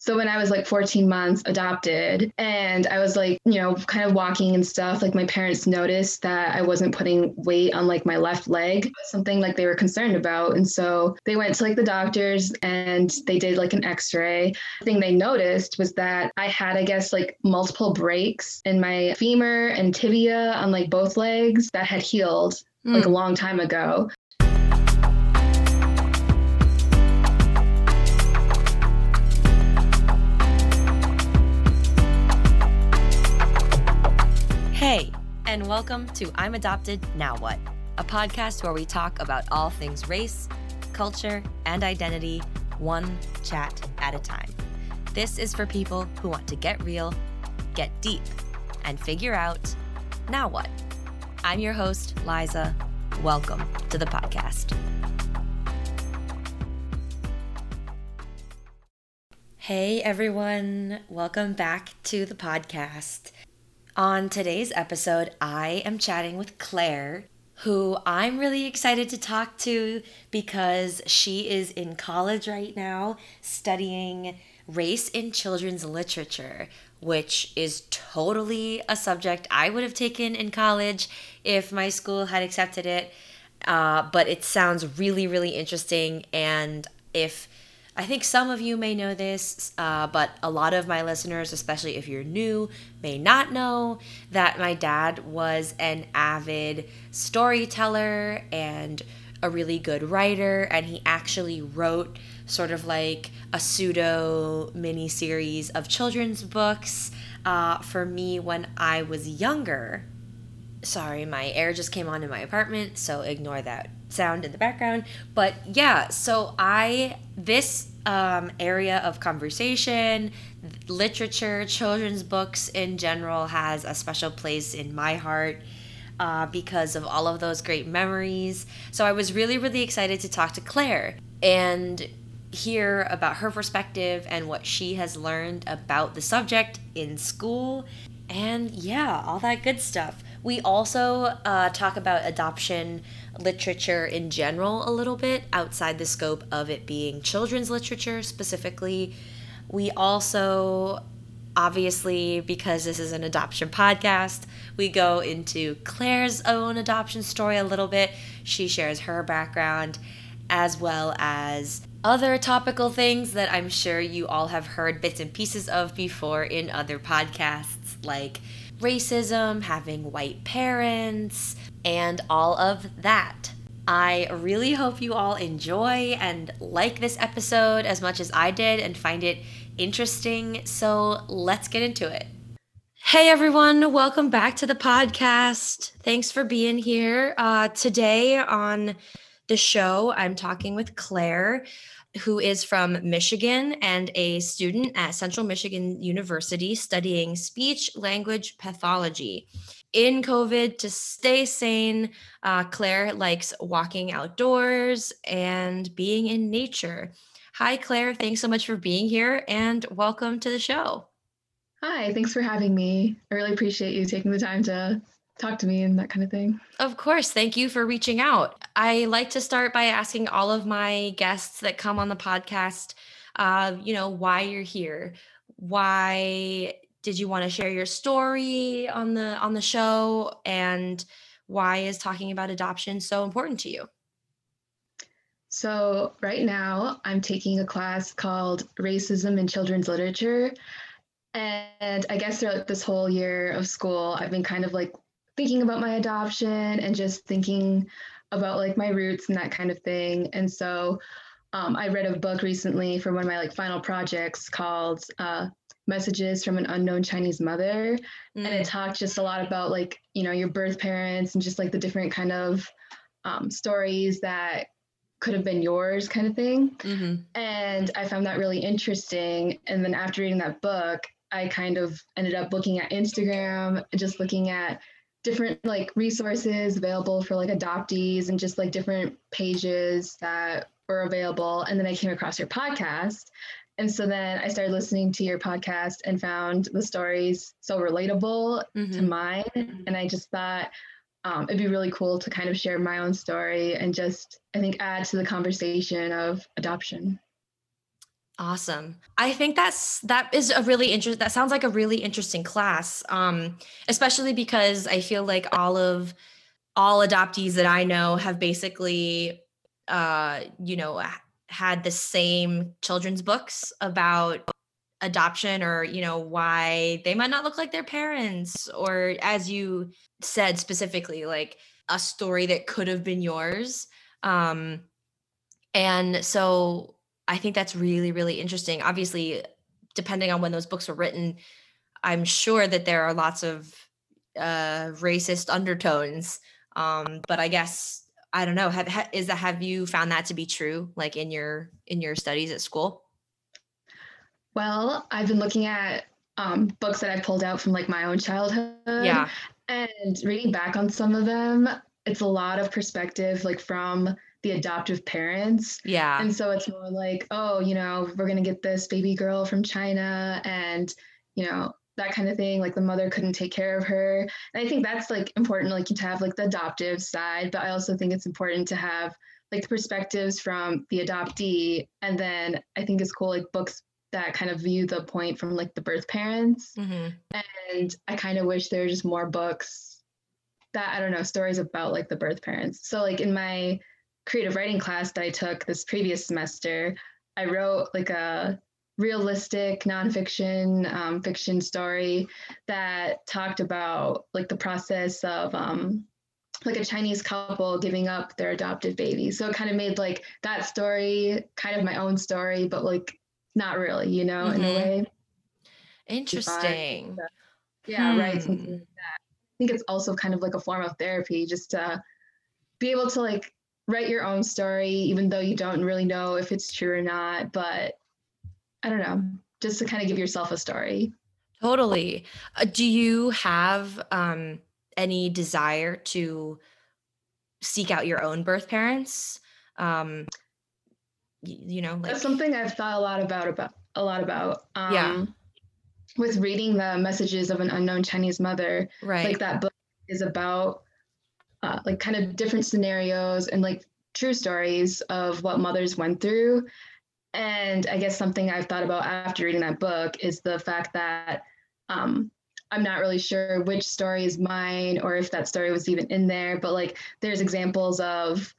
So when I was like 14 months adopted and I was like, you know, kind of walking and stuff, like my parents noticed that I wasn't putting weight on like my left leg, something like they were concerned about. And so they went to like the doctors and they did like an x-ray. The thing they noticed was that I had, I guess, like multiple breaks in my femur and tibia on like both legs that had healed like a hmm. long time ago. Hey, and welcome to I'm Adopted Now What, a podcast where we talk about all things race, culture, and identity, one chat at a time. This is for people who want to get real, get deep, and figure out now what. I'm your host, Liza. Welcome to the podcast. Hey everyone, welcome back to the podcast. On today's episode, I am chatting with Claire, who I'm really excited to talk to because she is in college right now studying race in children's literature, which is totally a subject I would have taken in college if my school had accepted it. Uh, but it sounds really, really interesting. And if I think some of you may know this, uh, but a lot of my listeners, especially if you're new, may not know that my dad was an avid storyteller and a really good writer, and he actually wrote sort of like a pseudo mini series of children's books uh, for me when I was younger. Sorry, my air just came on in my apartment, so ignore that sound in the background. But yeah, so I, this um, area of conversation, literature, children's books in general has a special place in my heart. Uh, because of all of those great memories. So I was really, really excited to talk to Claire and hear about her perspective and what she has learned about the subject in school. And yeah, all that good stuff. We also uh, talk about adoption literature in general a little bit outside the scope of it being children's literature specifically. We also, obviously, because this is an adoption podcast, we go into Claire's own adoption story a little bit. She shares her background as well as other topical things that I'm sure you all have heard bits and pieces of before in other podcasts, like racism, having white parents, and all of that. I really hope you all enjoy and like this episode as much as I did and find it interesting. So let's get into it. Hey everyone, welcome back to the podcast. Thanks for being here. Uh, today on the show, I'm talking with Claire who is from Michigan and a student at Central Michigan University studying speech language pathology. In COVID, to stay sane, uh, Claire likes walking outdoors and being in nature. Hi, Claire. Thanks so much for being here and welcome to the show. Hi, thanks for having me. I really appreciate you taking the time to talk to me and that kind of thing. Of course. Thank you for reaching out. I like to start by asking all of my guests that come on the podcast, uh, you know, why you're here. Why did you want to share your story on the on the show and why is talking about adoption so important to you? So, right now, I'm taking a class called Racism in Children's Literature. And I guess throughout this whole year of school, I've been kind of like thinking about my adoption and just thinking about like my roots and that kind of thing. And so um, I read a book recently for one of my like final projects called uh, Messages from an Unknown Chinese Mother. Mm. And it mm. talked just a lot about like, you know, your birth parents and just like the different kind of um, stories that could have been yours kind of thing. Mm-hmm. And I found that really interesting. And then after reading that book, I kind of ended up looking at Instagram just looking at different like resources available for like adoptees and just like different pages that were available. And then I came across your podcast. And so then I started listening to your podcast and found the stories so relatable mm-hmm. to mine. And I just thought um, it'd be really cool to kind of share my own story and just, I think, add to the conversation of adoption. Awesome. I think that's that is a really interesting that sounds like a really interesting class. Um especially because I feel like all of all adoptees that I know have basically uh you know had the same children's books about adoption or you know why they might not look like their parents or as you said specifically like a story that could have been yours um and so i think that's really really interesting obviously depending on when those books were written i'm sure that there are lots of uh racist undertones um but i guess i don't know have is that have you found that to be true like in your in your studies at school well, I've been looking at um, books that I've pulled out from like my own childhood. Yeah. And reading back on some of them, it's a lot of perspective like from the adoptive parents. Yeah. And so it's more like, oh, you know, we're going to get this baby girl from China and, you know, that kind of thing. Like the mother couldn't take care of her. And I think that's like important, like you to have like the adoptive side, but I also think it's important to have like the perspectives from the adoptee. And then I think it's cool, like books that kind of view the point from like the birth parents. Mm-hmm. And I kind of wish there were just more books that I don't know, stories about like the birth parents. So like in my creative writing class that I took this previous semester, I wrote like a realistic nonfiction um, fiction story that talked about like the process of um, like a Chinese couple giving up their adopted baby. So it kind of made like that story kind of my own story, but like not really, you know, mm-hmm. in a mm-hmm. way. Interesting. yeah, hmm. right. Like. I think it's also kind of like a form of therapy, just to be able to like write your own story, even though you don't really know if it's true or not. But I don't know, just to kind of give yourself a story. Totally. Uh, do you have um, any desire to seek out your own birth parents? Um, you know like that's something i've thought a lot about about a lot about um yeah with reading the messages of an unknown chinese mother right like that book is about uh, like kind of different scenarios and like true stories of what mothers went through. And i guess something i've thought about after reading that book is the fact that um i'm not really sure which story is mine or if that story was even in there but like there's examples of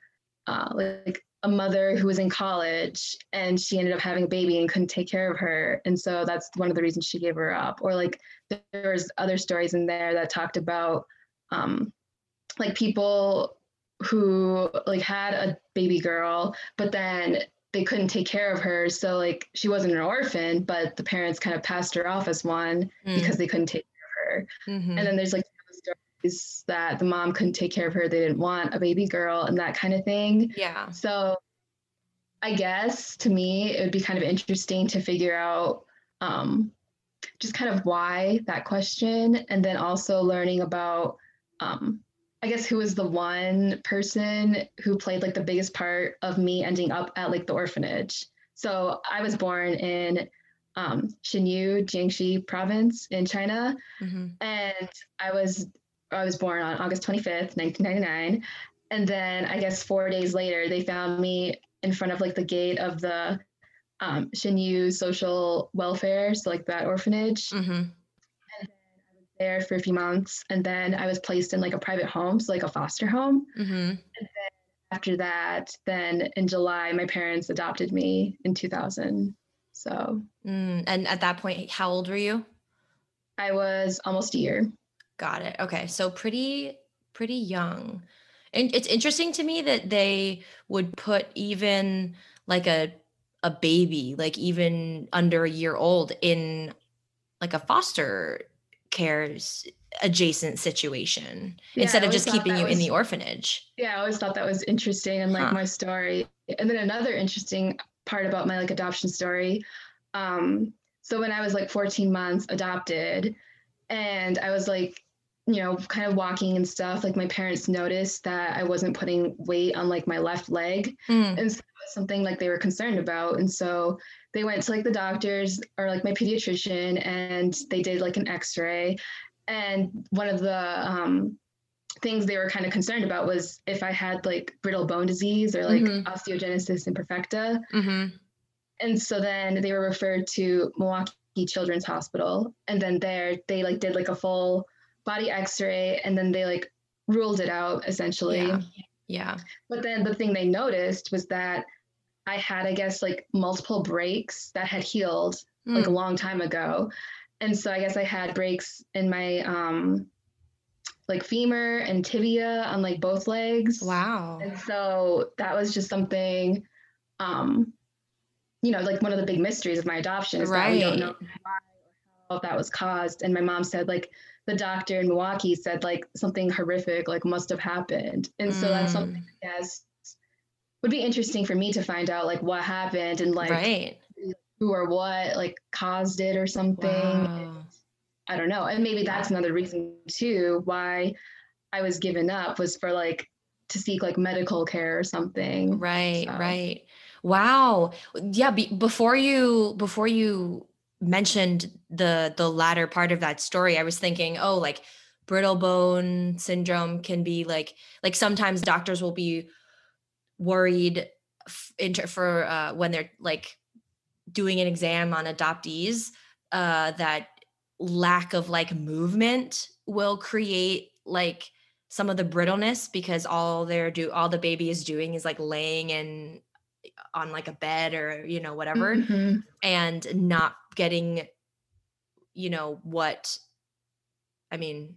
uh, like a mother who was in college and she ended up having a baby and couldn't take care of her. And so that's one of the reasons she gave her up. Or like there was other stories in there that talked about um, like people who like had a baby girl but then they couldn't take care of her so like she wasn't an orphan but the parents kind of passed her off as one mm. because they couldn't take care of her mm-hmm. and then there's like stories that the mom couldn't take care of her. They didn't want a baby girl and that kind of thing. Yeah. So I guess to me, it would be kind of interesting to figure out um, just kind of why that question. And then also learning about, um, I guess, who was the one person who played like the biggest part of me ending up at like the orphanage. So I was born in um, Xinyu, Jiangxi province in China. Mm-hmm. And I was I was born on August 25th, 1999. And then I guess four days later, they found me in front of like the gate of the um, Xinyu social welfare, so like that orphanage. Mm-hmm. And then I was there for a few months, and then I was placed in like a private home, so like a foster home. Mm-hmm. And then after that, then in July, my parents adopted me in 2000. So. Mm, and at that point, how old were you? I was almost a year. Got it. Okay. So pretty pretty young. And it's interesting to me that they would put even like a a baby, like even under a year old in like a foster cares adjacent situation yeah, instead of just keeping you was, in the orphanage. Yeah, I always thought that was interesting and like huh. my story. And then another interesting part about my like adoption story. Um, so when I was like 14 months adopted, and I was like you know, kind of walking and stuff, like my parents noticed that I wasn't putting weight on like my left leg. Mm. And so something like they were concerned about. And so they went to like the doctors or like my pediatrician and they did like an x-ray. And one of the um, things they were kind of concerned about was if I had like brittle bone disease or like mm-hmm. osteogenesis imperfecta. Mm-hmm. and so then they were referred to Milwaukee Children's Hospital, and then there they like did like a full body X-ray, and then they like ruled it out essentially. Yeah. yeah. But then the thing they noticed was that I had, I guess, like multiple breaks that had healed mm. like a hmm. long time ago. And so I guess I had breaks in my um like femur and tibia on like both legs. Wow. And so that was just something um you know, like one of the big mysteries of my adoption is right. that we don't know why or how that was caused. And my mom said like the doctor in Milwaukee said like something horrific like must have happened. And so that's something I guess would be interesting for me to find out like what happened and like right. who or what like caused it or something. Wow. I don't know. And maybe that's another reason too why I was given up was for like to seek like medical care or something. Right, so. right. Wow. Yeah, be, before you before you mentioned the the latter part of that story, I was thinking, oh, like brittle bone syndrome can be like like sometimes doctors will be worried f- for uh, when they're like doing an exam on adoptees uh, that lack of like movement will create like some of the brittleness because all they're do all the baby is doing is like laying in on like a bed or you know whatever mm-hmm. and not getting you know what i mean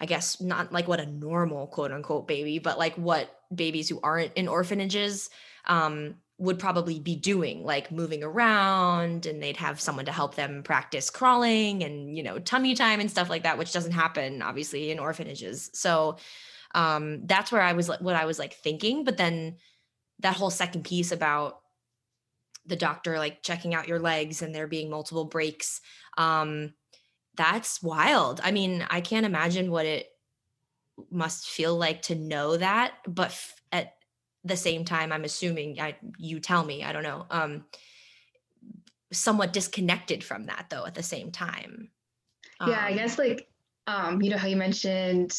i guess not like what a normal quote unquote baby but like what babies who aren't in orphanages um, would probably be doing like moving around and they'd have someone to help them practice crawling and you know tummy time and stuff like that which doesn't happen obviously in orphanages. So um, that's where i was what i was like thinking. But then that whole second piece about the doctor like checking out your legs and there being multiple breaks um, that's wild. I mean i can't imagine what it must feel like to know that but f- at the same time i'm assuming I, you tell me i don't know um somewhat disconnected from that though at the same time um, yeah i um guess like um you know how you mentioned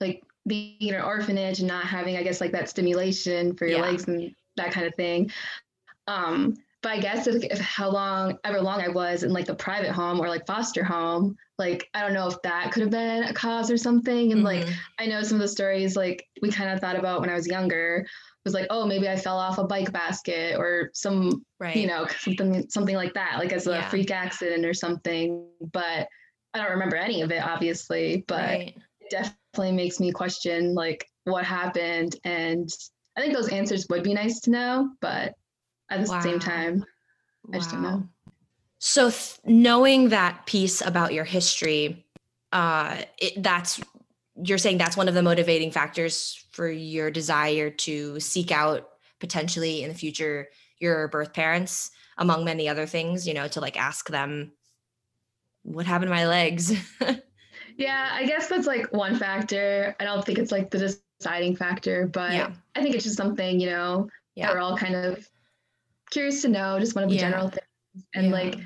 like being in an orphanage and not having i guess like that stimulation for your yeah. legs and that kind of thing um but I guess if, if, how long ever long I was in like the private home or like foster home, like I don't know if that could have been a cause or something. And mm-hmm. like I know some of the stories like we kind of thought about when I was younger was like, oh, maybe I fell off a bike basket or some, right. you know, something something like that, like as a yeah. freak accident or something. But I don't remember any of it, obviously. But right. it definitely makes me question like what happened. And I think those answers would be nice to know, but at the wow. same time. I just don't know. So th- knowing that piece about your history, uh, it, that's you're saying that's one of the motivating factors for your desire to seek out potentially in the future your birth parents, among many other things. You know, to like ask them, "What happened to my legs?" yeah, I guess that's like one factor. I don't think it's like the deciding factor, but yeah. I think it's just something you know yeah. that we're all kind of curious to know just one of the yeah. general things. And yeah. like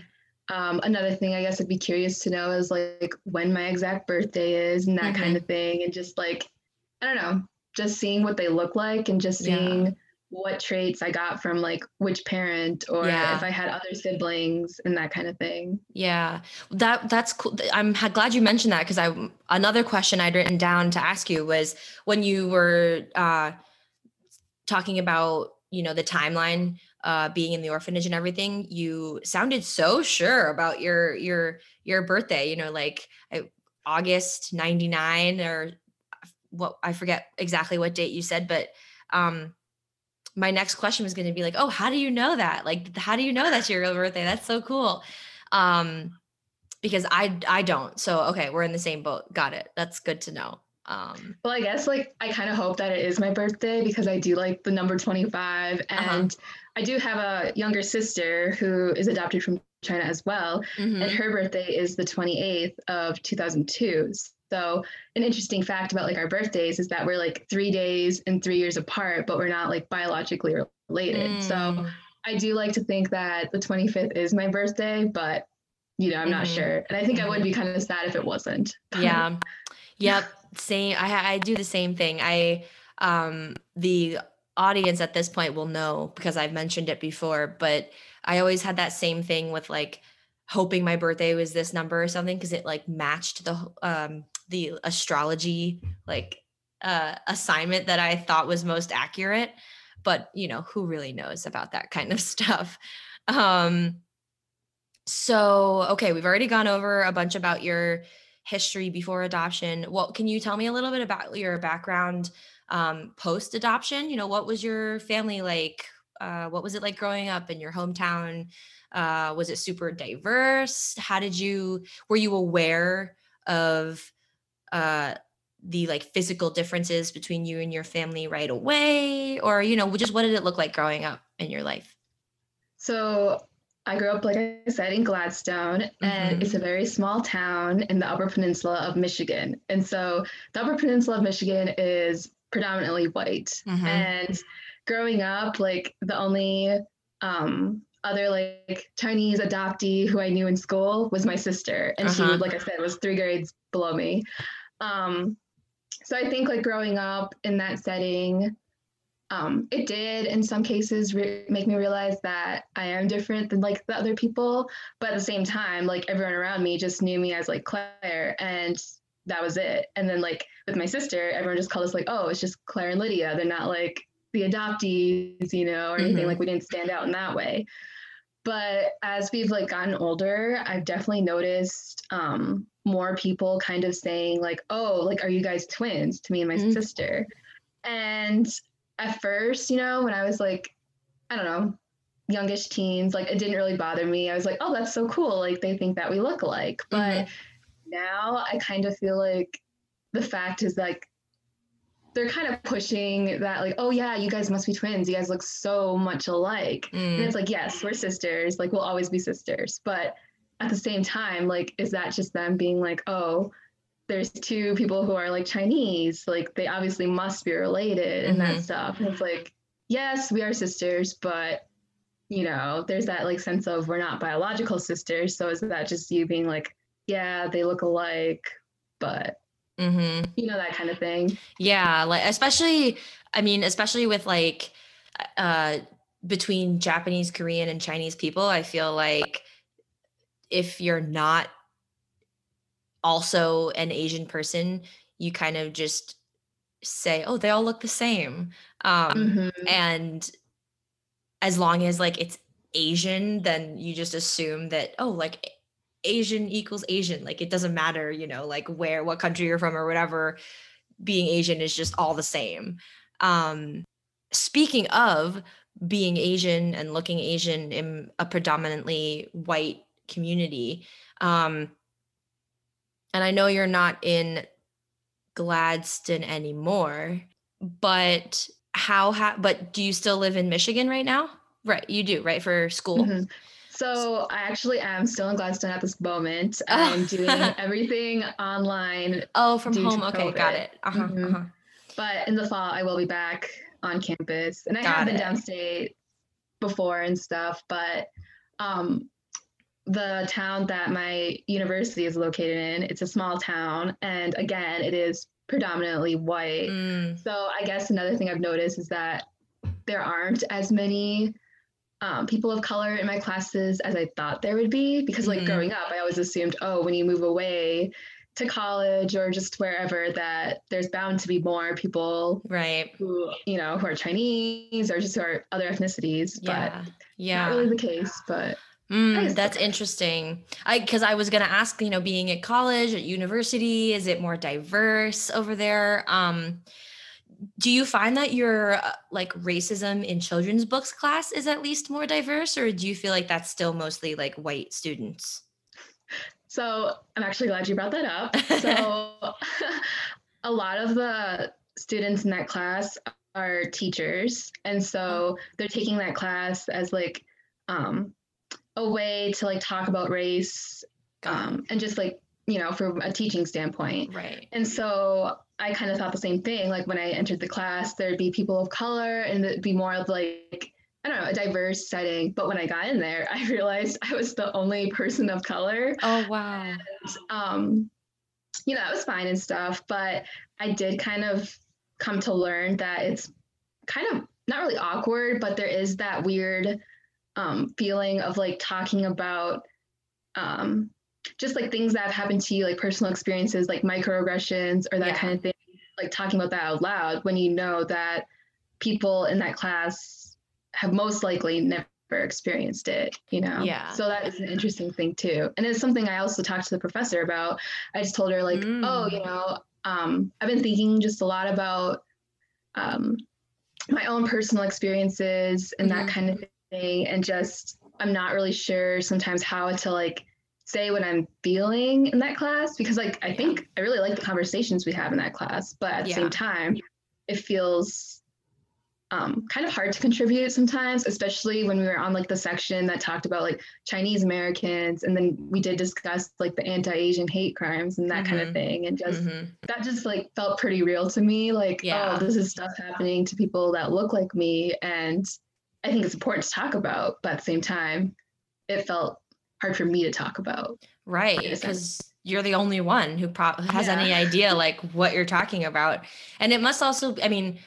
um, another thing I guess I'd be curious to know is like when my exact birthday is and that mm-hmm. kind of thing. And just like, I don't know, just seeing what they look like and just seeing yeah. what traits I got from like which parent or yeah. if I had other siblings and that kind of thing. Yeah. That that's cool. I'm glad you mentioned that because I another question I'd written down to ask you was when you were uh talking about, you know, the timeline uh, being in the orphanage and everything, you sounded so sure about your your your birthday. You know, like August '99 or what I forget exactly what date you said, but um, my next question was going to be like, oh, how do you know that? Like, how do you know that's your real birthday? That's so cool. Um, because I I don't. So okay, we're in the same boat. Got it. That's good to know. Um, well, I guess like I kind of hope that it is my birthday because I do like the number 25 uh-huh. and uh-huh. I do have a younger sister who is adopted from China as well mm-hmm. and her birthday is the 28th of 2002. So an interesting fact about like our birthdays is that we're like 3 days and 3 years apart but we're not like biologically related. Mm. So I do like to think that the 25th is my birthday but you know, I'm mm-hmm. not sure. And I think I would be kind of sad if it wasn't. yeah. Yep same I I do the same thing. I um the audience at this point will know because I've mentioned it before, but I always had that same thing with like hoping my birthday was this number or something because it like matched the um the astrology like uh assignment that I thought was most accurate. But you know, who really knows about that kind of stuff? Um so okay, we've already gone over a bunch about your history before adoption. Well, can you tell me a little bit about your background um, post adoption? You know, what was your family like? Uh, what was it like growing up in your hometown? Uh, was it super diverse? How did you, were you aware of uh, the like physical differences between you and your family right away? Or, you know, just what did it look like growing up in your life? So I grew up, like I said, in Gladstone, and mm-hmm. it's a very small town in the Upper Peninsula of Michigan. And so the Upper Peninsula of Michigan is predominantly white. Mm-hmm. And growing up, like the only um, other like Chinese adoptee who I knew in school was my sister, and uh-huh. she, like I said, was three grades below me. Um, so I think like growing up in that setting, um, it did in some cases re- make me realize that I am different than like the other people. But at the same time, like everyone around me just knew me as like Claire, and that was it. And then like with my sister, everyone just called us like, oh, it's just Claire and Lydia. They're not like the adoptees, you know, or anything. Mm-hmm. Like we didn't stand out in that way. But as we've like gotten older, I've definitely noticed um, more people kind of saying like, oh, like, are you guys twins to me and my mm-hmm. sister? And at first, you know, when I was like, I don't know, youngish teens, like it didn't really bother me. I was like, oh, that's so cool. Like they think that we look alike. But mm-hmm. Now I kind of feel like the fact is like they're kind of pushing that like oh yeah you guys must be twins you guys look so much alike mm. and it's like yes we're sisters like we'll always be sisters but at the same time like is that just them being like oh there's two people who are like Chinese, like they obviously must be related and mm-hmm. that stuff. And it's like, yes, we are sisters, but you know, there's that like sense of we're not biological sisters. So is that just you being like, yeah, they look alike, but mm-hmm. you know, that kind of thing. Yeah. Like, especially, I mean, especially with like, uh, between Japanese, Korean, and Chinese people, I feel like if you're not also an Asian person, you kind of just say, oh, they all look the same. Um, mm-hmm. And as long as like it's Asian, then you just assume that, oh, like Asian equals Asian. Like it doesn't matter, you know, like where, what country you're from or whatever. Being Asian is just all the same. Um, speaking of being Asian and looking Asian in a predominantly white community, um, and I know you're not in Gladstone anymore, but how ha- but do you still live in Michigan right now? Right, you do, right, for school. Mm-hmm. So I actually am still in Gladstone at this moment. Oh. I'm doing everything online. Oh, from home. Okay, got it. Uh-huh, mm-hmm. uh-huh. But in the fall, I will be back on campus, and I got have been it. downstate before and stuff. But um, the town that my university is located in. It's a small town, and again, it is predominantly white. Mm. So I guess another thing I've noticed is that there aren't as many um, people of color in my classes as I thought there would be. Because like mm-hmm. growing up, I always assumed, oh, when you move away to college or just wherever, that there's bound to be more people, right? Who you know who are Chinese or just who are other ethnicities. Yeah, but yeah, not really the case. But Mm, that's interesting. I because I was gonna ask, you know, being at college, at university, is it more diverse over there? Um, do you find that your uh, like racism in children's books class is at least more diverse, or do you feel like that's still mostly like white students? So I'm actually glad you brought that up. So a lot of the students in that class are teachers, and so oh. they're taking that class as like um, a way to like talk about race um, and just like you know from a teaching standpoint. Right. And so i kind of thought the same thing like when i entered the class there'd be people of color and it'd be more of like i don't know a diverse setting. But when i got in there i realized i was the only person of color. Oh wow. And, um you know that was fine and stuff but i did kind of come to learn that it's kind of not really awkward but there is that weird um, feeling of like talking about um, just like things that have happened to you, like personal experiences, like microaggressions or that yeah. kind of thing, like talking about that out loud when you know that people in that class have most likely never experienced it, you know? Yeah. So that is an interesting thing too. And it's something I also talked to the professor about. I just told her, like, mm. oh, you know, um, I've been thinking just a lot about um, my own personal experiences and mm-hmm. that kind of thing. And just, I'm not really sure sometimes how to like say what I'm feeling in that class because like I think I really like the conversations we have in that class, but at the yeah. same time, it feels um, kind of hard to contribute sometimes, especially when we were on like the section that talked about like Chinese Americans, and then we did discuss like the anti-Asian hate crimes and that mm-hmm. kind of thing, and just mm-hmm. that just like felt pretty real to me. Like, yeah. oh, this is stuff happening to people that look like me, and I think it's important to talk about, but at the same time, it felt hard for me to talk about. Right. Because you're the only one who pro- has yeah. any idea like what you're talking about. And it must also, I mean,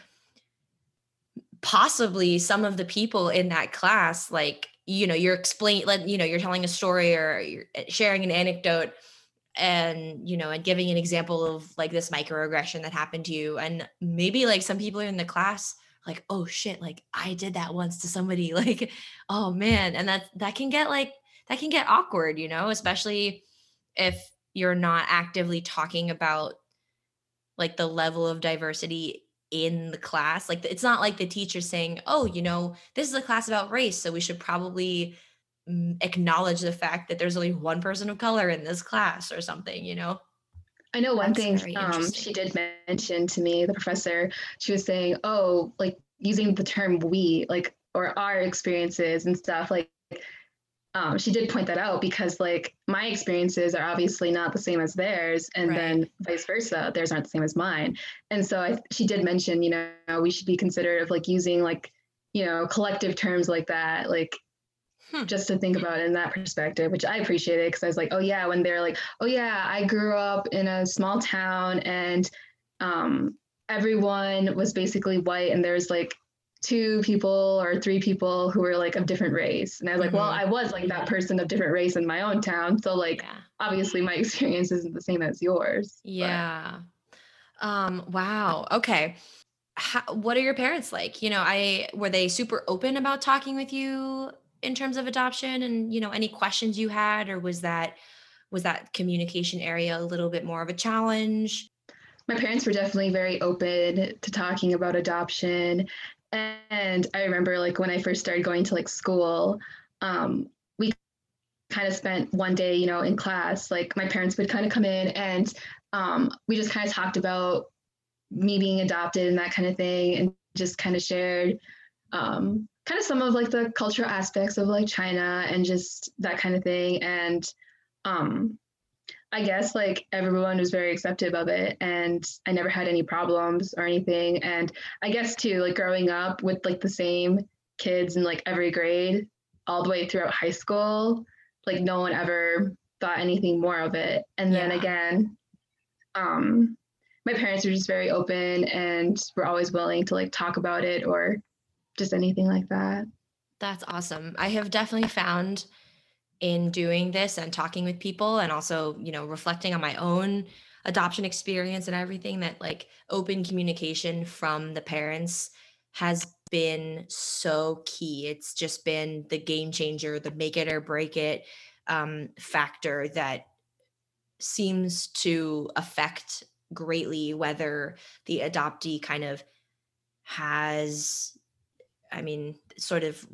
possibly some of the people in that class, like, you know, you're explaining, like, you know, you're telling a story or you're eh, sharing an anecdote and you know and giving an example of like this microaggression that happened to you and maybe like some people in the class like oh shit like i did that once to somebody like oh man and that that can get like that can get awkward, you know, especially if you're not actively talking about like the level of diversity in the class. Like it's not like the teacher saying, "Oh, you know, this is a class about race, so we should probably mm, acknowledge the fact that there's only one person of color in this class or something," you know? I know one That's thing um, she did mention to me, the professor, she was saying, oh, like using the term we, like, or our experiences and stuff, like um, she did point that out because like my experiences are obviously not the same as theirs and right. then vice versa theirs aren't the same as mine and so I, she did mention you know we should be considerate of like using like you know collective terms like that like hmm. just to think about it in that perspective which i appreciated because i was like oh yeah when they're like oh yeah i grew up in a small town and um, everyone was basically white and there's like two people or three people who were like of different race. And I was like, mm-hmm. well, I was like that person of different race in my own town. So like yeah. obviously my experience isn't the same as yours. Yeah. But. Um wow. Okay. How, what are your parents like? You know, I were they super open about talking with you in terms of adoption and you know any questions you had or was that was that communication area a little bit more of a challenge? my parents were definitely very open to talking about adoption and I remember like when I first started going to like school, um, we kind of spent one day, you know, in class, like my parents would kind of come in and um, we just kind of talked about me being adopted and that kind of thing and just kind of shared um, kind of some of like the cultural aspects of like China and just that kind of thing. And um, I guess like everyone was very accepting of it and I never had any problems or anything. And I guess too, like growing up with like the same kids in like every grade all the way throughout high school, like no one ever thought anything more of it. And then again, um, my parents were just very open and were always willing to like talk about it or just anything like that. That's awesome. I have definitely found in doing this and talking with people and also you know reflecting on my own adoption experience and everything that like open communication from the parents has been so key. It's just been the game changer the make it or break it um, factor that seems to affect greatly whether the adoptee kind of has i mean sort of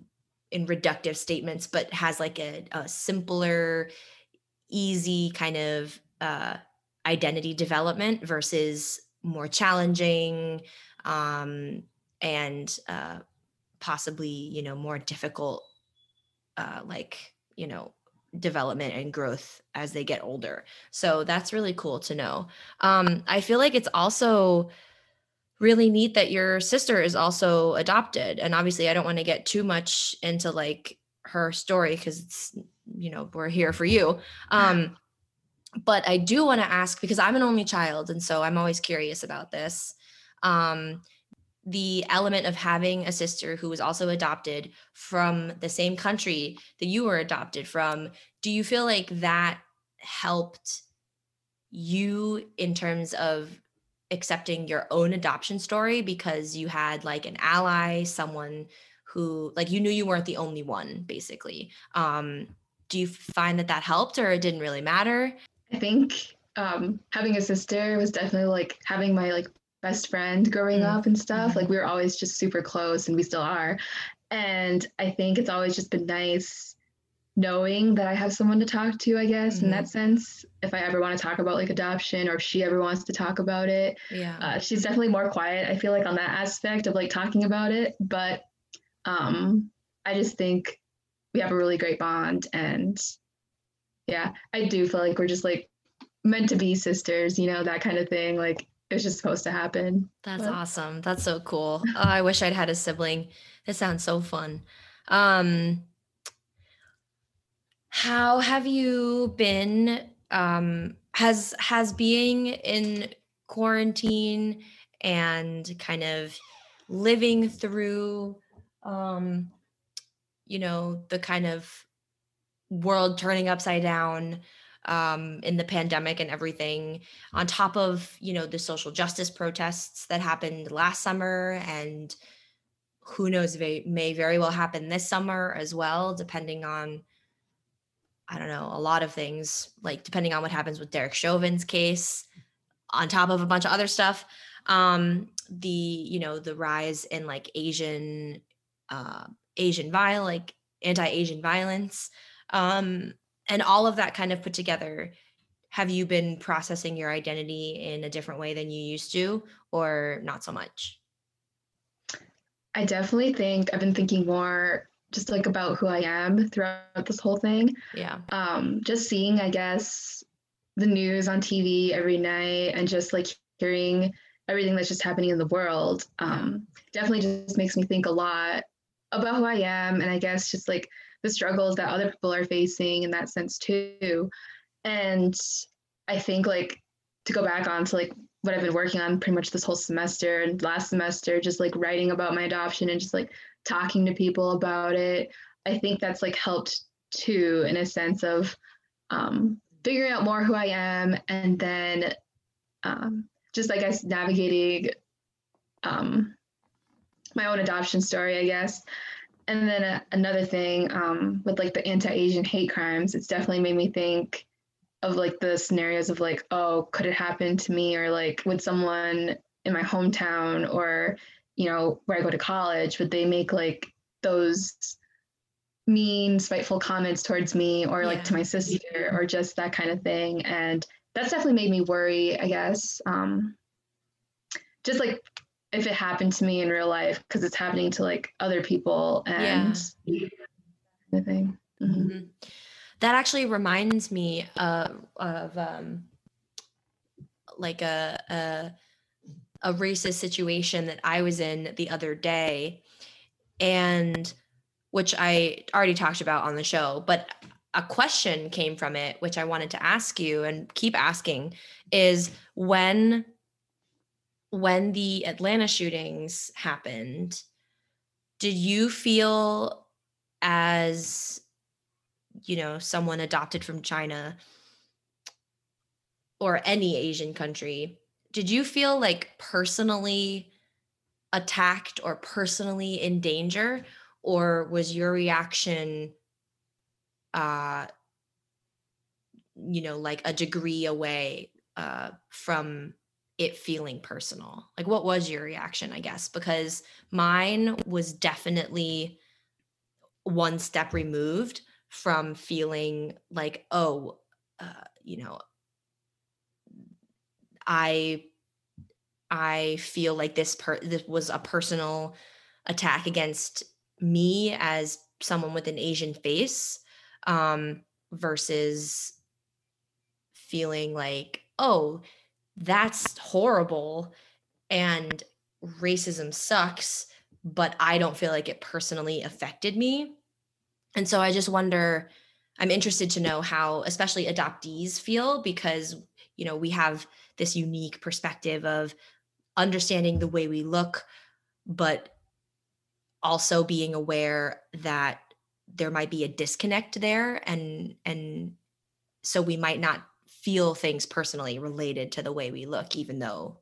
in reductive statements, but has like a, a simpler, easy kind of uh, identity development versus more challenging um, and uh, possibly, you know, more difficult, uh, like, you know, development and growth as they get older. So that's really cool to know. Um, I feel like it's also really neat that your sister is also adopted. And obviously, I don't want to get too much into like her story because it's, you know, we're here for you. Um, but I do want to ask because I'm an only child. And so I'm always curious about this. Um, the element of having a sister who was also adopted from the same country that you were adopted from, do you feel like that helped you in terms of accepting your own adoption story because you had like an ally, someone who like you knew you weren't the only one basically. Um do you find that that helped or it didn't really matter? I think um having a sister was definitely like having my like best friend growing mm-hmm. up and stuff. Like we were always just super close and we still are. And I think it's always just been nice knowing that I have someone to talk to, I guess, mm-hmm. in that sense. If I ever want to talk about like adoption or if she ever wants to talk about it. Yeah. Uh, she's definitely more quiet, I feel like, on that aspect of like talking about it. But um, I just think we have a really great bond. And yeah, I do feel like we're just like meant to be sisters, you know, that kind of thing. Like it's just supposed to happen. That's but. awesome. That's so cool. Oh, I wish I'd had a sibling. It sounds so fun. Um, how have you been? Um, has has being in quarantine and kind of living through, um, you know, the kind of world turning upside down um, in the pandemic and everything, on top of you know the social justice protests that happened last summer and who knows may, may very well happen this summer as well, depending on I don't know, a lot of things, like depending on what happens with Derek Chauvin's case, on top of a bunch of other stuff. Um, the, you know, the rise in like Asian, uh, Asian violence, like anti-Asian violence, um, and all of that kind of put together. Have you been processing your identity in a different way than you used to, or not so much? I definitely think I've been thinking more just like about who I am throughout this whole thing. Yeah. Um, just seeing, I guess, the news on TV every night and just like hearing everything that's just happening in the world um, definitely just makes me think a lot about who I am and I guess just like the struggles that other people are facing in that sense too. And I think like to go back on to like what I've been working on pretty much this whole semester and last semester, just like writing about my adoption and just like talking to people about it. I think that's like helped too in a sense of um, figuring out more who I am and then um, just I guess navigating um, my own adoption story, I guess. And then uh, another thing um, with like the anti-Asian hate crimes, it's definitely made me think of like the scenarios of like, oh, could it happen to me or like would someone in my hometown or you know, where I go to college, would they make like those mean, spiteful comments towards me or like to my sister or just that kind of thing. And that's definitely made me worry, I guess. Um, just like if it happened to me in real life, because it's happening to like other people and yeah. kind of thing. Mm-hmm. Mm-hmm. That actually reminds me of, of um, like a, a a racist situation that I was in the other day, and which I already talked about on the show, but a question came from it, which I wanted to ask you and keep asking is when when the Atlanta shootings happened, did you feel as you know someone adopted from China or any Asian country did you feel like personally attacked or personally in danger? Or was your reaction uh you know like a degree away uh from it feeling personal? Like what was your reaction i guess? Because mine was definitely one step removed from feeling like oh uh, you know I I feel like this per this was a personal attack against me as someone with an Asian face um, versus feeling like oh that's horrible and racism sucks but I don't feel like it personally affected me. And so I just wonder I'm interested to know how especially adoptees feel because you know we have this unique perspective of understanding the way we look but also being aware that there might be a disconnect there and and so we might not feel things personally related to the way we look even though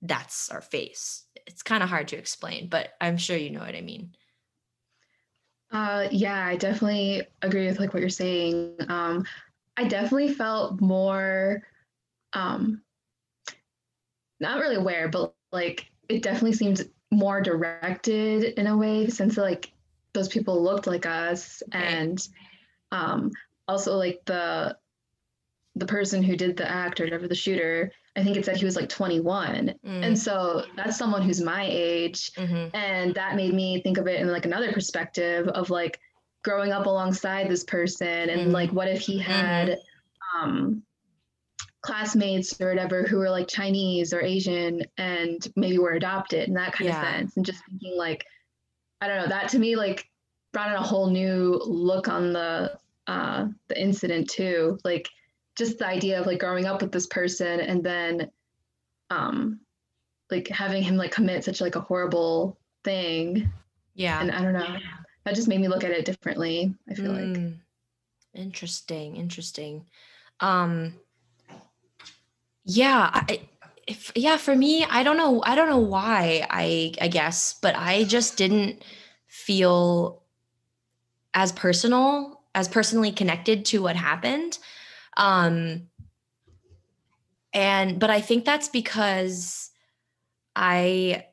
that's our face. It's kind of hard to explain but i'm sure you know what i mean. Uh yeah i definitely agree with like what you're saying. Um i definitely felt more um not really aware but like it definitely seemed more directed in a way since like those people looked like us okay. and um also like the the person who did the act or whatever the shooter i think it said he was like 21 mm. and so that's someone who's my age mm-hmm. and that made me think of it in like another perspective of like growing up alongside this person and mm-hmm. like what if he had mm-hmm. um classmates or whatever who were like chinese or asian and maybe were adopted in that kind yeah. of sense. And just thinking like i don't know that to me like brought in a whole new look on the uh the incident too. Like just the idea of like growing up with this person and then um like having him like commit such like a horrible thing. Yeah. And i don't know that just made me look at it differently i feel mm. like interesting interesting. Um yeah I, if, yeah for me i don't know i don't know why i i guess but i just didn't feel as personal as personally connected to what happened um, and, but I think that's because I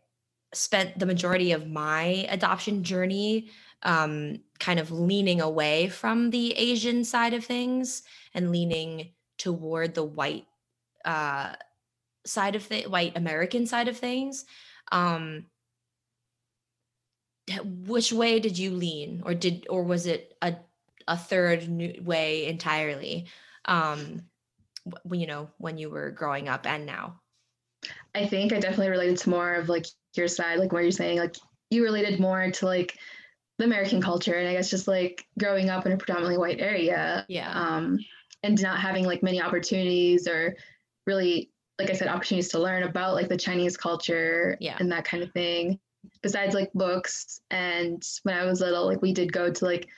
spent the majority of my adoption journey um, kind of leaning away from the Asian side of things and leaning toward the white uh, side of the white American side of things. Um, which way did you lean, or did, or was it a a third way entirely? um you know when you were growing up and now i think i definitely related to more of like your side like what you're saying like you related more to like the american culture and i guess just like growing up in a predominantly white area yeah um and not having like many opportunities or really like i said opportunities to learn about like the chinese culture yeah. and that kind of thing besides like books and when i was little like we did go to like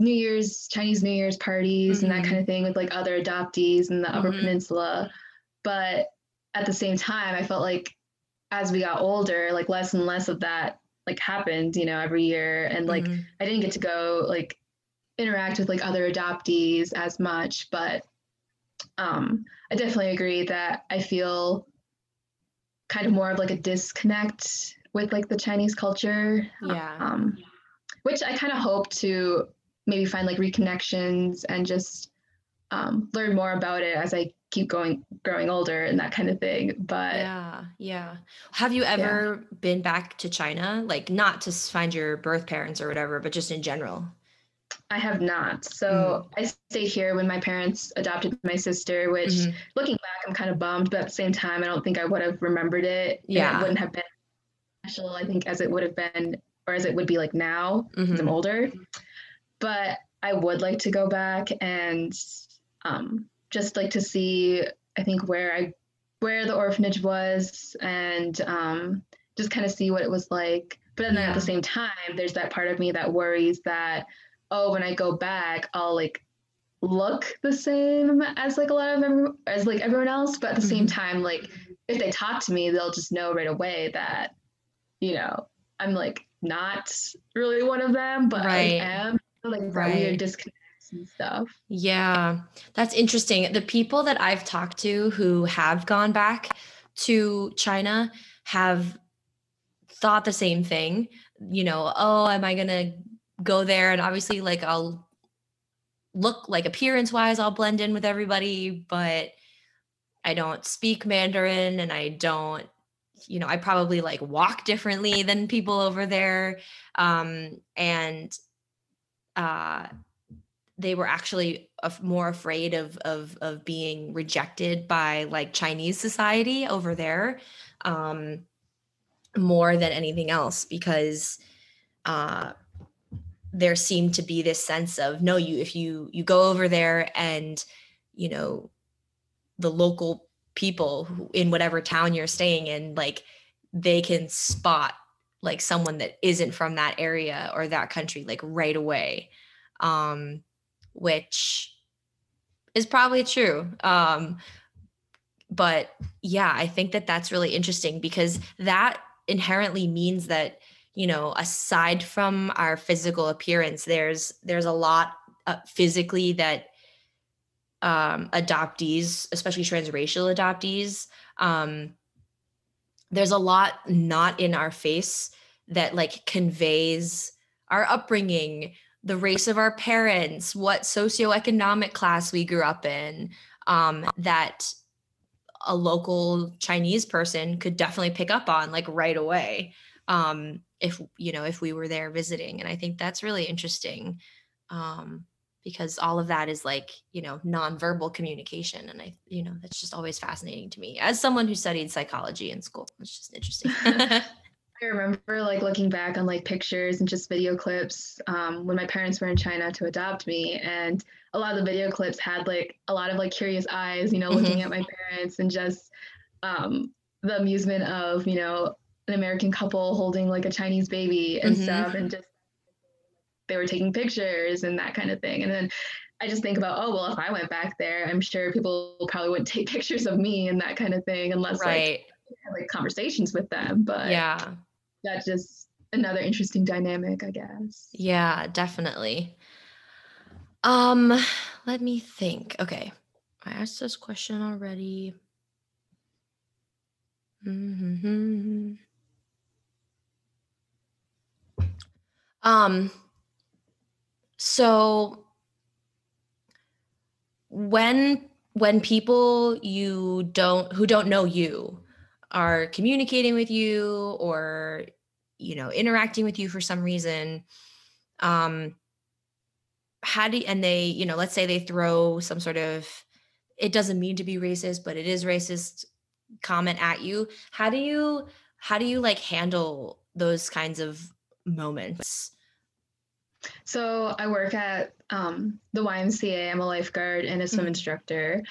New Year's, Chinese New Year's parties mm-hmm. and that mm-hmm. kind of thing with like other adoptees in the mm-hmm. Upper Peninsula. But at the same time, I felt like as we got older, like less and less of that like happened, you know, every year. And like mm-hmm. I didn't get to go like interact with like other adoptees as much. But um I definitely agree that I feel kind of more of like a disconnect with like the Chinese culture. Yeah. Um, which I kind of hope to maybe find like reconnections and just um, learn more about it as I keep going growing older and that kind of thing. But yeah, yeah. Have you ever yeah. been back to China? Like not to find your birth parents or whatever, but just in general? I have not. So mm. I stayed here when my parents adopted my sister, which mm-hmm. looking back, I'm kind of bummed, but at the same time, I don't think I would have remembered it. Yeah. It wouldn't have been special, I think, as it would have been, or as it would be like now, mm-hmm. I'm older but I would like to go back and um, just like to see, I think where I where the orphanage was and um, just kind of see what it was like. But then yeah. at the same time, there's that part of me that worries that oh, when I go back, I'll like look the same as like a lot of every, as like everyone else. But at the mm-hmm. same time, like if they talk to me, they'll just know right away that you know I'm like not really one of them, but right. I am like right. weird disconnects and stuff. Yeah, that's interesting. The people that I've talked to who have gone back to China have thought the same thing. You know, oh, am I gonna go there? And obviously, like I'll look like appearance wise, I'll blend in with everybody, but I don't speak Mandarin and I don't you know i probably like walk differently than people over there um and uh, they were actually more afraid of, of of being rejected by like Chinese society over there um, more than anything else because uh, there seemed to be this sense of no you if you you go over there and you know the local people who, in whatever town you're staying in like they can spot like someone that isn't from that area or that country like right away. Um which is probably true. Um but yeah i think that that's really interesting because that inherently means that you know aside from our physical appearance there's there's a lot uh, physically that um adoptees especially transracial adoptees um there's a lot not in our face that like conveys our upbringing the race of our parents what socioeconomic class we grew up in um that a local Chinese person could definitely pick up on like right away. Um, if you know if we were there visiting and i think that's really interesting um, because all of that is like you know nonverbal communication and i you know that's just always fascinating to me as someone who studied psychology in school it's just interesting I remember like looking back on like pictures and just video clips um, when my parents were in China to adopt me, and a lot of the video clips had like a lot of like curious eyes, you know, mm-hmm. looking at my parents and just um, the amusement of you know an American couple holding like a Chinese baby and mm-hmm. stuff, and just they were taking pictures and that kind of thing, and then. I just think about, oh well, if I went back there, I'm sure people probably wouldn't take pictures of me and that kind of thing, unless right. like like conversations with them. But yeah, that's just another interesting dynamic, I guess. Yeah, definitely. Um, let me think. Okay. I asked this question already. Mm-hmm. Um so when when people you don't who don't know you are communicating with you or you know interacting with you for some reason um how do and they you know let's say they throw some sort of it doesn't mean to be racist but it is racist comment at you. How do you how do you like handle those kinds of moments so i work at um, the ymca i'm a lifeguard and a swim mm-hmm. instructor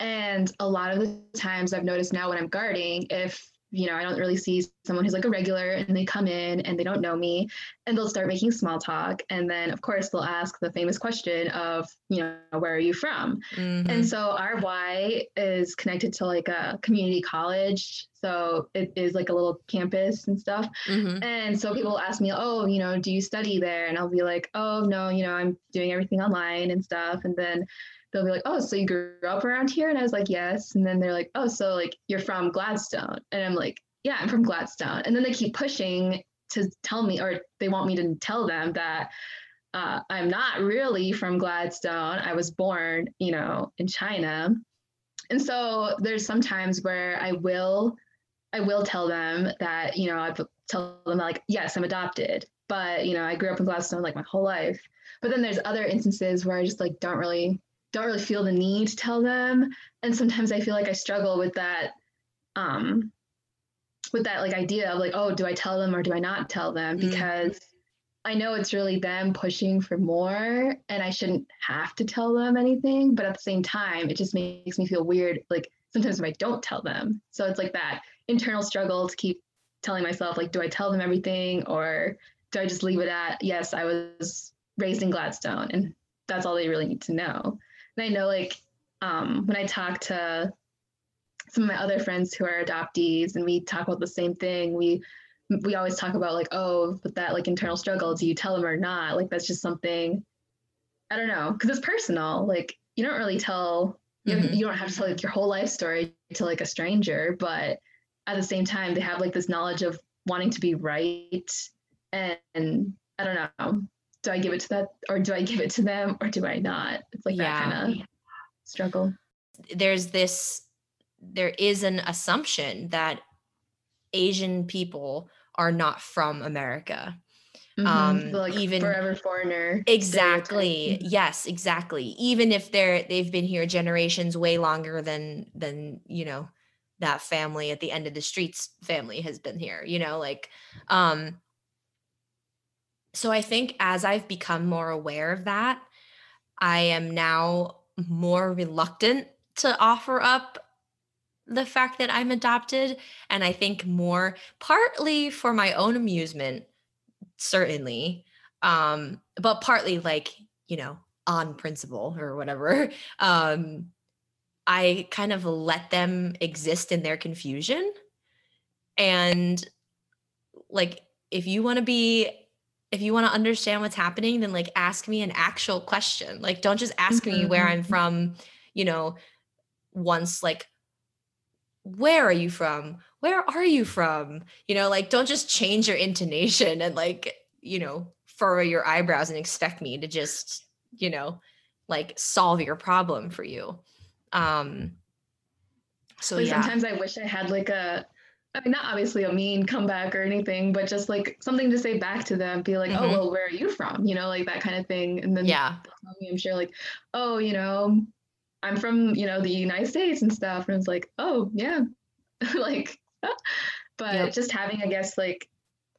and a lot of the times I've noticed now when I'm guarding, if you know, I don't really see someone who's like a regular and they come in and they don't know me and they'll start making small talk. And then, of course, they'll ask the famous question of, you know, where are you from? Mm-hmm. And so our Y is connected to like a community college. So it is like a little campus and stuff. Mm-hmm. And so people ask me, oh, you know, do you study there? And I'll be like, oh, no, you know, I'm doing everything online and stuff. And then they'll be like, "Oh, so you grew up around here?" And I was like, "Yes." And then they're like, "Oh, so like you're from Gladstone?" And I'm like, "Yeah, I'm from Gladstone." And then they keep pushing to tell me, or they want me to tell them that uh, I'm not really from Gladstone. I was born, you know, in China. And so there's some times where I will, I will tell them that, you know, I tell them like, yes, I'm adopted, but you know, I grew up in Gladstone like my whole life. But then there's other instances where I just like don't really don't really feel the need to tell them and sometimes i feel like i struggle with that um with that like idea of like oh do i tell them or do i not tell them mm-hmm. because mm-hmm. i know it's really them pushing for more and i shouldn't have to tell them anything but at the same time it just makes me feel weird like sometimes if i don't tell them so it's like that internal struggle to keep telling myself like do i tell them everything or do i just leave it at yes i was raised in gladstone and that's all they really need to know and I know like um, when I talk to some of my other friends who are adoptees and we talk about the same thing, we we always talk about like, oh, but that like internal struggle, do you tell them or not? Like that's just something I don't know, because it's personal. Like you don't really tell you, mm-hmm. you don't have to tell like your whole life story to like a stranger, but at the same time they have like this knowledge of wanting to be right and, and I don't know do I give it to that or do I give it to them or do I not? It's like yeah. that kind of struggle. There's this there is an assumption that Asian people are not from America. Mm-hmm. Um, like even forever foreigner. Exactly. Yes, exactly. Even if they're they've been here generations way longer than than, you know, that family at the end of the streets family has been here, you know, like um so I think as I've become more aware of that, I am now more reluctant to offer up the fact that I'm adopted. And I think more partly for my own amusement, certainly, um, but partly like, you know, on principle or whatever. Um, I kind of let them exist in their confusion. And like, if you want to be, if you want to understand what's happening, then like ask me an actual question. Like, don't just ask mm-hmm. me where I'm mm-hmm. from, you know, once like, where are you from? Where are you from? You know, like, don't just change your intonation and like, you know, furrow your eyebrows and expect me to just, you know, like solve your problem for you. Um, so like yeah. sometimes I wish I had like a, I mean, not obviously a mean comeback or anything, but just like something to say back to them, be like, oh, mm-hmm. oh, well, where are you from? You know, like that kind of thing. And then yeah, me, I'm sure like, oh, you know, I'm from, you know, the United States and stuff. And it's like, oh yeah, like, but yep. just having, I guess, like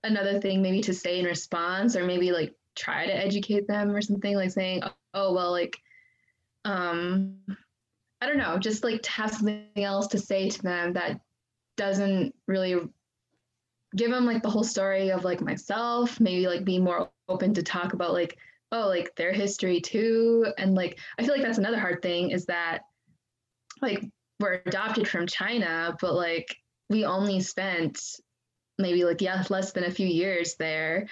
another thing maybe to say in response or maybe like try to educate them or something like saying, oh, well, like, um, I don't know, just like to have something else to say to them that doesn't really give them like the whole story of like myself, maybe like be more open to talk about like, oh, like their history too. And like, I feel like that's another hard thing is that like we're adopted from China, but like we only spent maybe like, yeah, less than a few years there.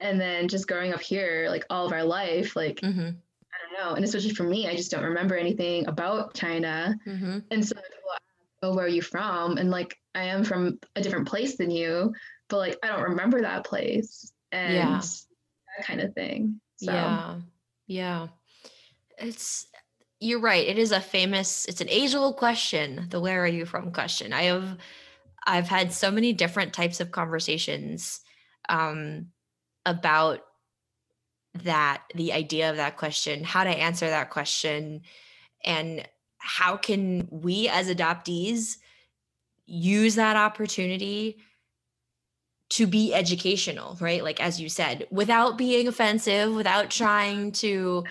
And then just growing up here, like all of our life, like, mm-hmm don't know. And especially for me, I just don't remember anything about China. Mm-hmm. And so people oh, where are you from? And like, I am from a different place than you, but like, I don't remember that place and yeah. that kind of thing. So. Yeah. Yeah. It's, you're right. It is a famous, it's an age old question, the where are you from question. I have, I've had so many different types of conversations um, about that the idea of that question, how to answer that question, and how can we as adoptees use that opportunity to be educational, right? Like, as you said, without being offensive, without trying to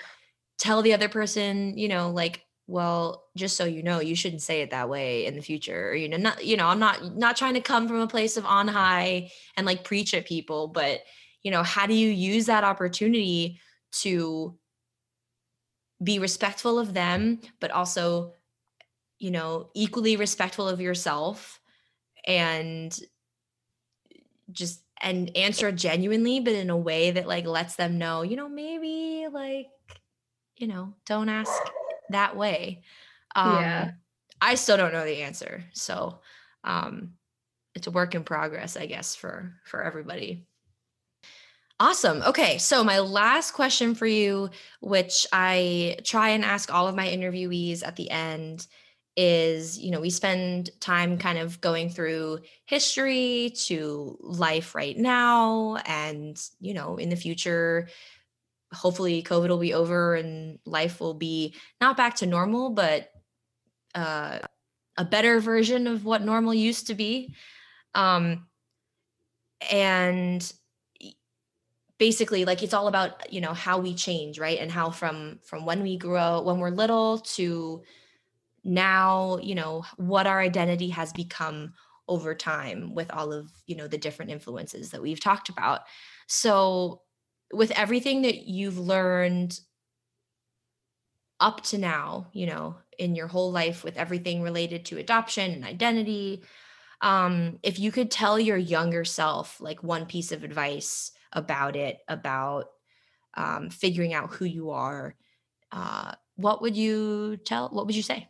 tell the other person, you know, like, well, just so you know, you shouldn't say it that way in the future. Or, you know, not, you know, I'm not not trying to come from a place of on high and like preach at people, but you know how do you use that opportunity to be respectful of them but also you know equally respectful of yourself and just and answer genuinely but in a way that like lets them know you know maybe like you know don't ask that way. Um yeah. i still don't know the answer. So um it's a work in progress i guess for for everybody Awesome. Okay. So, my last question for you, which I try and ask all of my interviewees at the end, is you know, we spend time kind of going through history to life right now. And, you know, in the future, hopefully COVID will be over and life will be not back to normal, but uh, a better version of what normal used to be. Um, and basically like it's all about you know how we change right? And how from from when we grow when we're little to now you know what our identity has become over time with all of you know the different influences that we've talked about. So with everything that you've learned up to now you know in your whole life with everything related to adoption and identity um if you could tell your younger self like one piece of advice about it, about um, figuring out who you are, uh, what would you tell? What would you say?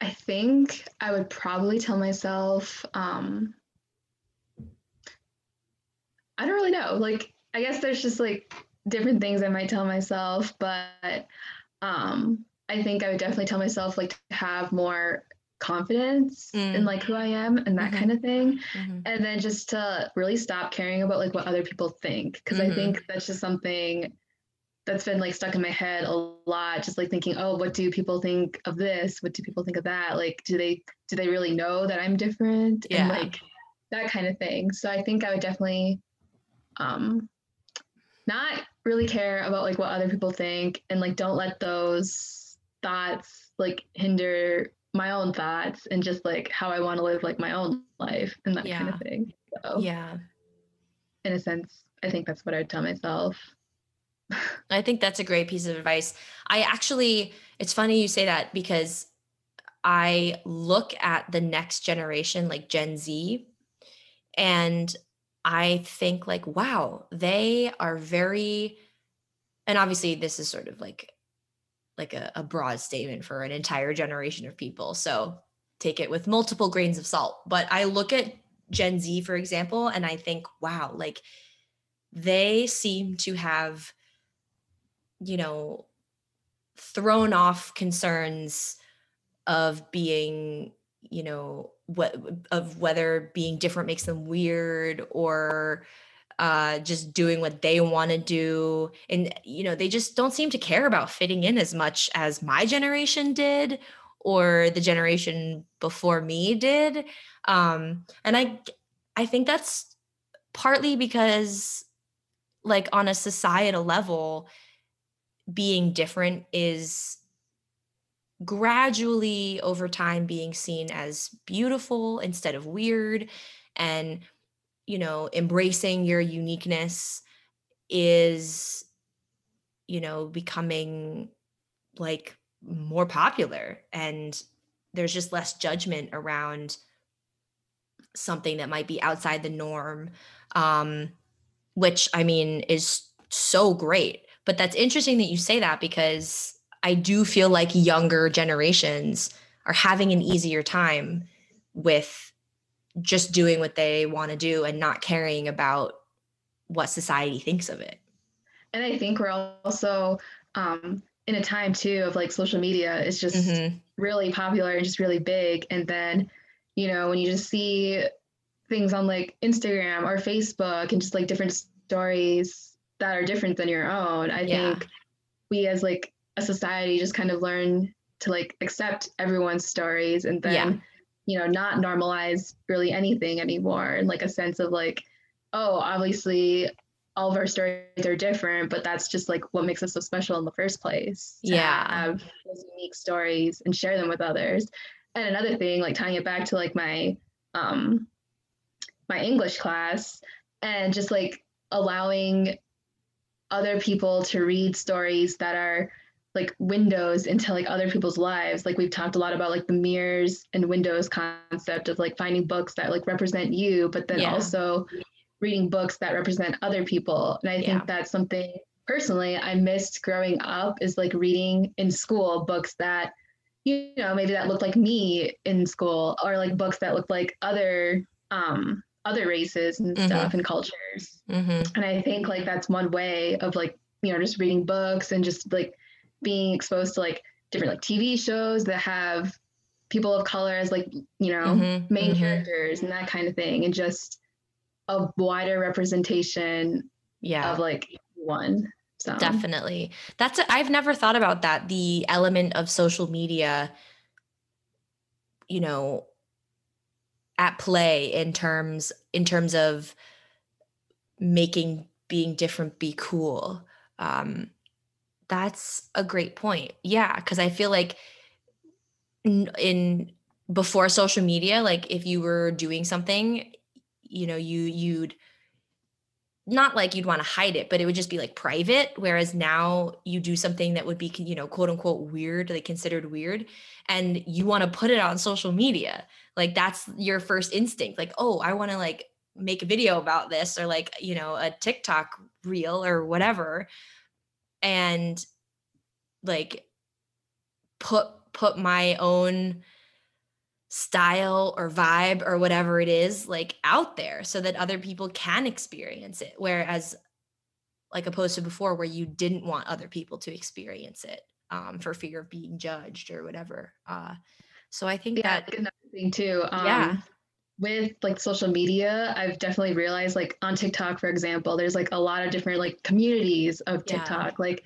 I think I would probably tell myself, um, I don't really know. Like, I guess there's just like different things I might tell myself, but um, I think I would definitely tell myself like to have more confidence mm. in like who I am and that mm-hmm. kind of thing. Mm-hmm. And then just to really stop caring about like what other people think. because mm-hmm. I think that's just something that's been like stuck in my head a lot. Just like thinking, oh, what do people think of this? What do people think of that? Like, do they do they really know that I'm different? Yeah. And like that kind of thing. So I think I would definitely um not really care about like what other people think and like don't let those thoughts like hinder my own thoughts and just like how I want to live like my own life and that yeah. kind of thing. So yeah. In a sense, I think that's what I'd tell myself. I think that's a great piece of advice. I actually, it's funny you say that because I look at the next generation, like Gen Z, and I think, like, wow, they are very, and obviously, this is sort of like like a, a broad statement for an entire generation of people. So take it with multiple grains of salt. But I look at Gen Z, for example, and I think, wow, like they seem to have, you know, thrown off concerns of being, you know, what of whether being different makes them weird or uh, just doing what they want to do. And, you know, they just don't seem to care about fitting in as much as my generation did or the generation before me did. Um, and I, I think that's partly because, like, on a societal level, being different is gradually over time being seen as beautiful instead of weird and you know embracing your uniqueness is you know becoming like more popular and there's just less judgment around something that might be outside the norm um which i mean is so great. But that's interesting that you say that because i do feel like younger generations are having an easier time with just doing what they want to do and not caring about what society thinks of it. And I think we're also um, in a time too of like social media is just mm-hmm. really popular and just really big. And then, you know, when you just see things on like Instagram or Facebook and just like different stories that are different than your own, I yeah. think we as like a society just kind of learn to like accept everyone's stories and then yeah you know not normalize really anything anymore and like a sense of like oh obviously all of our stories are different but that's just like what makes us so special in the first place yeah. have those unique stories and share them with others. And another thing like tying it back to like my um my english class and just like allowing other people to read stories that are like windows into like other people's lives like we've talked a lot about like the mirrors and windows concept of like finding books that like represent you but then yeah. also reading books that represent other people and i yeah. think that's something personally i missed growing up is like reading in school books that you know maybe that looked like me in school or like books that looked like other um other races and mm-hmm. stuff and cultures mm-hmm. and i think like that's one way of like you know just reading books and just like being exposed to like different like TV shows that have people of color as like you know mm-hmm, main mm-hmm. characters and that kind of thing and just a wider representation yeah. of like one so. Definitely. That's i i've never thought about that the element of social media you know at play in terms in terms of making being different be cool. Um that's a great point. Yeah, because I feel like in, in before social media, like if you were doing something, you know, you you'd not like you'd want to hide it, but it would just be like private. Whereas now you do something that would be, you know, quote unquote weird, like considered weird, and you want to put it on social media. Like that's your first instinct. Like, oh, I want to like make a video about this or like, you know, a TikTok reel or whatever and like put put my own style or vibe or whatever it is like out there so that other people can experience it. Whereas like opposed to before where you didn't want other people to experience it um, for fear of being judged or whatever uh, so i think yeah, that another thing too um, yeah with like social media, I've definitely realized like on TikTok, for example, there's like a lot of different like communities of TikTok. Yeah. Like,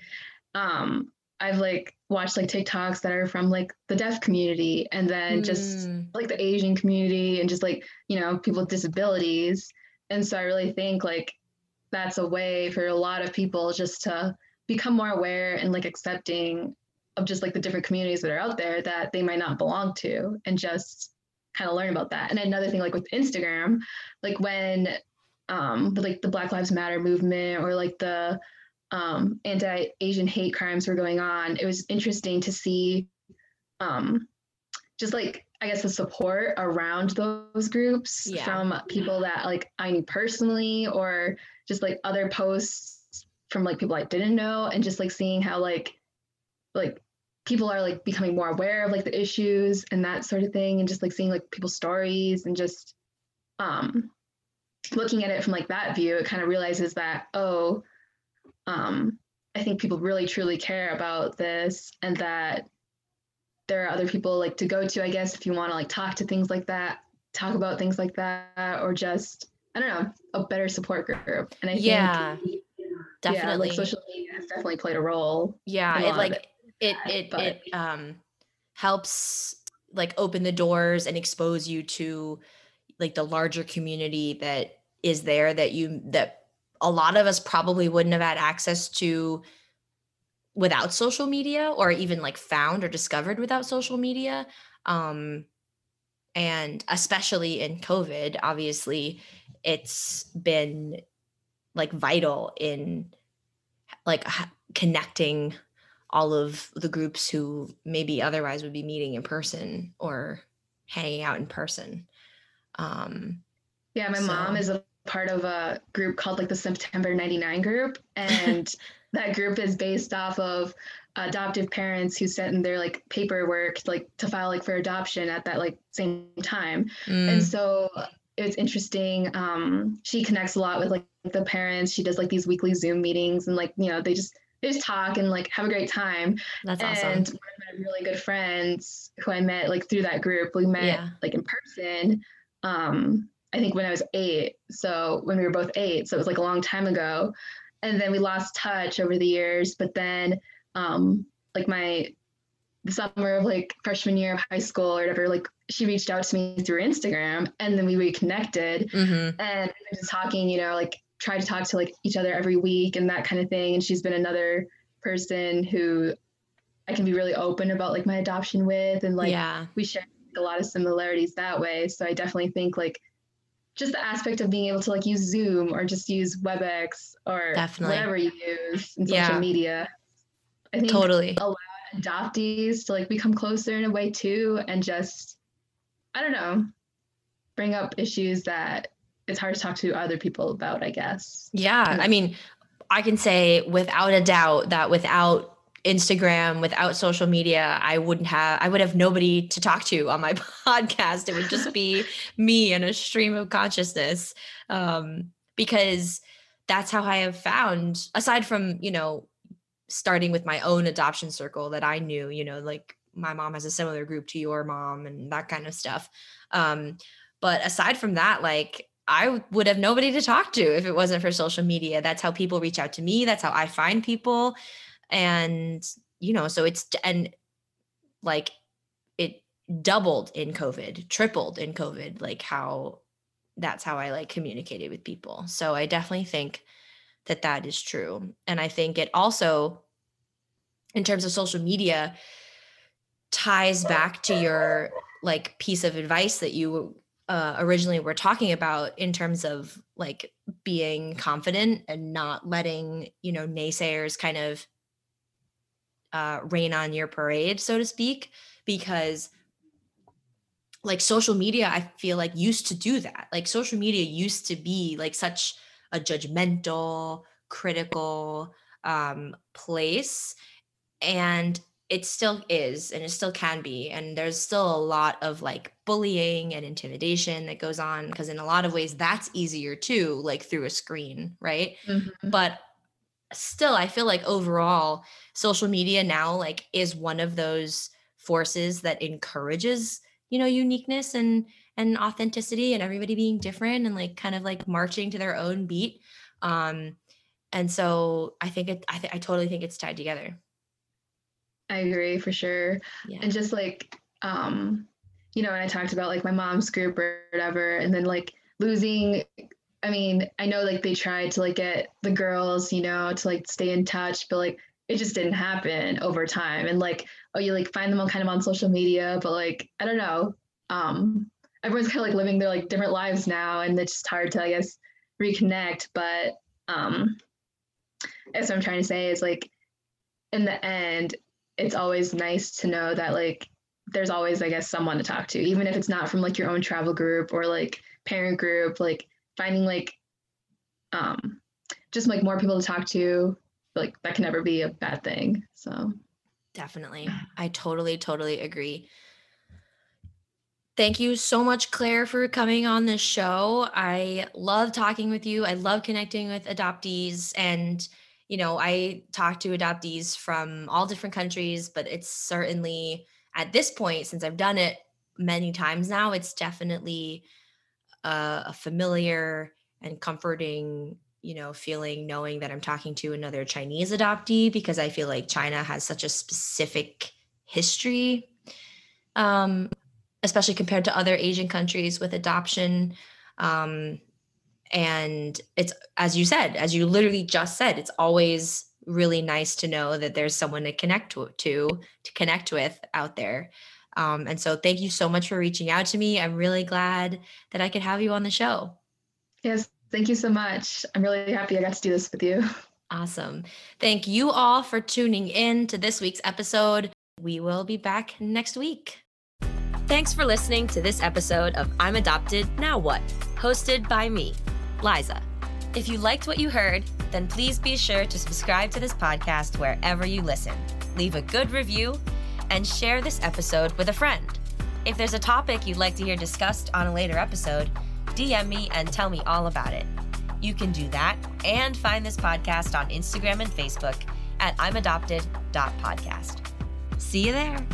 um, I've like watched like TikToks that are from like the deaf community and then mm. just like the Asian community and just like, you know, people with disabilities. And so I really think like that's a way for a lot of people just to become more aware and like accepting of just like the different communities that are out there that they might not belong to and just kind of learn about that. And another thing like with Instagram, like when um like the Black Lives Matter movement or like the um anti-Asian hate crimes were going on, it was interesting to see um just like I guess the support around those groups yeah. from people that like I knew personally or just like other posts from like people I didn't know and just like seeing how like like people are like becoming more aware of like the issues and that sort of thing and just like seeing like people's stories and just um looking at it from like that view it kind of realizes that oh um i think people really truly care about this and that there are other people like to go to i guess if you want to like talk to things like that talk about things like that or just i don't know a better support group. And i yeah think definitely yeah, like social media has definitely played a role yeah it like it it but. it um helps like open the doors and expose you to like the larger community that is there that you that a lot of us probably wouldn't have had access to without social media or even like found or discovered without social media um and especially in covid obviously it's been like vital in like connecting all of the groups who maybe otherwise would be meeting in person or hanging out in person. Um, yeah, my so. mom is a part of a group called like the September 99 group. And that group is based off of adoptive parents who sent in their like paperwork like to file like for adoption at that like same time. Mm. And so it's interesting. Um, she connects a lot with like the parents. She does like these weekly Zoom meetings and like, you know, they just just talk and like have a great time. That's and awesome. And one of my really good friends who I met like through that group, we met yeah. like in person. Um, I think when I was eight. So when we were both eight, so it was like a long time ago. And then we lost touch over the years. But then, um, like my the summer of like freshman year of high school or whatever, like she reached out to me through Instagram, and then we reconnected mm-hmm. and we were just talking. You know, like try to talk to like each other every week and that kind of thing. And she's been another person who I can be really open about like my adoption with and like yeah. we share a lot of similarities that way. So I definitely think like just the aspect of being able to like use Zoom or just use WebEx or definitely. whatever you use in social yeah. media. I think totally allow adoptees to like become closer in a way too and just I don't know, bring up issues that it's hard to talk to other people about, I guess. Yeah. I mean, I can say without a doubt that without Instagram, without social media, I wouldn't have I would have nobody to talk to on my podcast. It would just be me and a stream of consciousness. Um, because that's how I have found, aside from, you know, starting with my own adoption circle that I knew, you know, like my mom has a similar group to your mom and that kind of stuff. Um, but aside from that, like I would have nobody to talk to if it wasn't for social media. That's how people reach out to me. That's how I find people. And, you know, so it's, and like it doubled in COVID, tripled in COVID, like how that's how I like communicated with people. So I definitely think that that is true. And I think it also, in terms of social media, ties back to your like piece of advice that you uh, originally were talking about in terms of like being confident and not letting you know naysayers kind of uh, rain on your parade so to speak because like social media i feel like used to do that. Like social media used to be like such a judgmental critical um place and it still is and it still can be and there's still a lot of like bullying and intimidation that goes on because in a lot of ways that's easier too like through a screen right mm-hmm. but still i feel like overall social media now like is one of those forces that encourages you know uniqueness and and authenticity and everybody being different and like kind of like marching to their own beat um and so i think it i, th- I totally think it's tied together I agree for sure. Yeah. And just like, um, you know, when I talked about like my mom's group or whatever, and then like losing, I mean, I know like they tried to like get the girls, you know, to like stay in touch, but like it just didn't happen over time. And like, oh, you like find them all kind of on social media, but like, I don't know. Um, everyone's kind of like living their like different lives now, and it's just hard to, I guess, reconnect. But um, that's what I'm trying to say is like, in the end, it's always nice to know that like there's always, I guess, someone to talk to, even if it's not from like your own travel group or like parent group, like finding like um just like more people to talk to like that can never be a bad thing so definitely i totally totally agree Thank you so much, Claire, for coming on this show. I love talking with you. I love connecting with adoptees. And, you know, I talk to adoptees from all different countries, but it's certainly at this point, since I've done it many times now, it's definitely a, a familiar and comforting you know, feeling knowing that I'm talking to another Chinese adoptee because I feel like China has such a specific history, um, especially compared to other Asian countries with adoption. Um, and it's, as you said, as you literally just said, it's always really nice to know that there's someone to connect to, to, to connect with out there. Um, and so thank you so much for reaching out to me. I'm really glad that I could have you on the show. Yes, Thank you so much. I'm really happy I got to do this with you. Awesome. Thank you all for tuning in to this week's episode. We will be back next week. Thanks for listening to this episode of I'm Adopted, Now What? hosted by me, Liza. If you liked what you heard, then please be sure to subscribe to this podcast wherever you listen, leave a good review, and share this episode with a friend. If there's a topic you'd like to hear discussed on a later episode, DM me and tell me all about it. You can do that and find this podcast on Instagram and Facebook at I'm Adopted.podcast. See you there.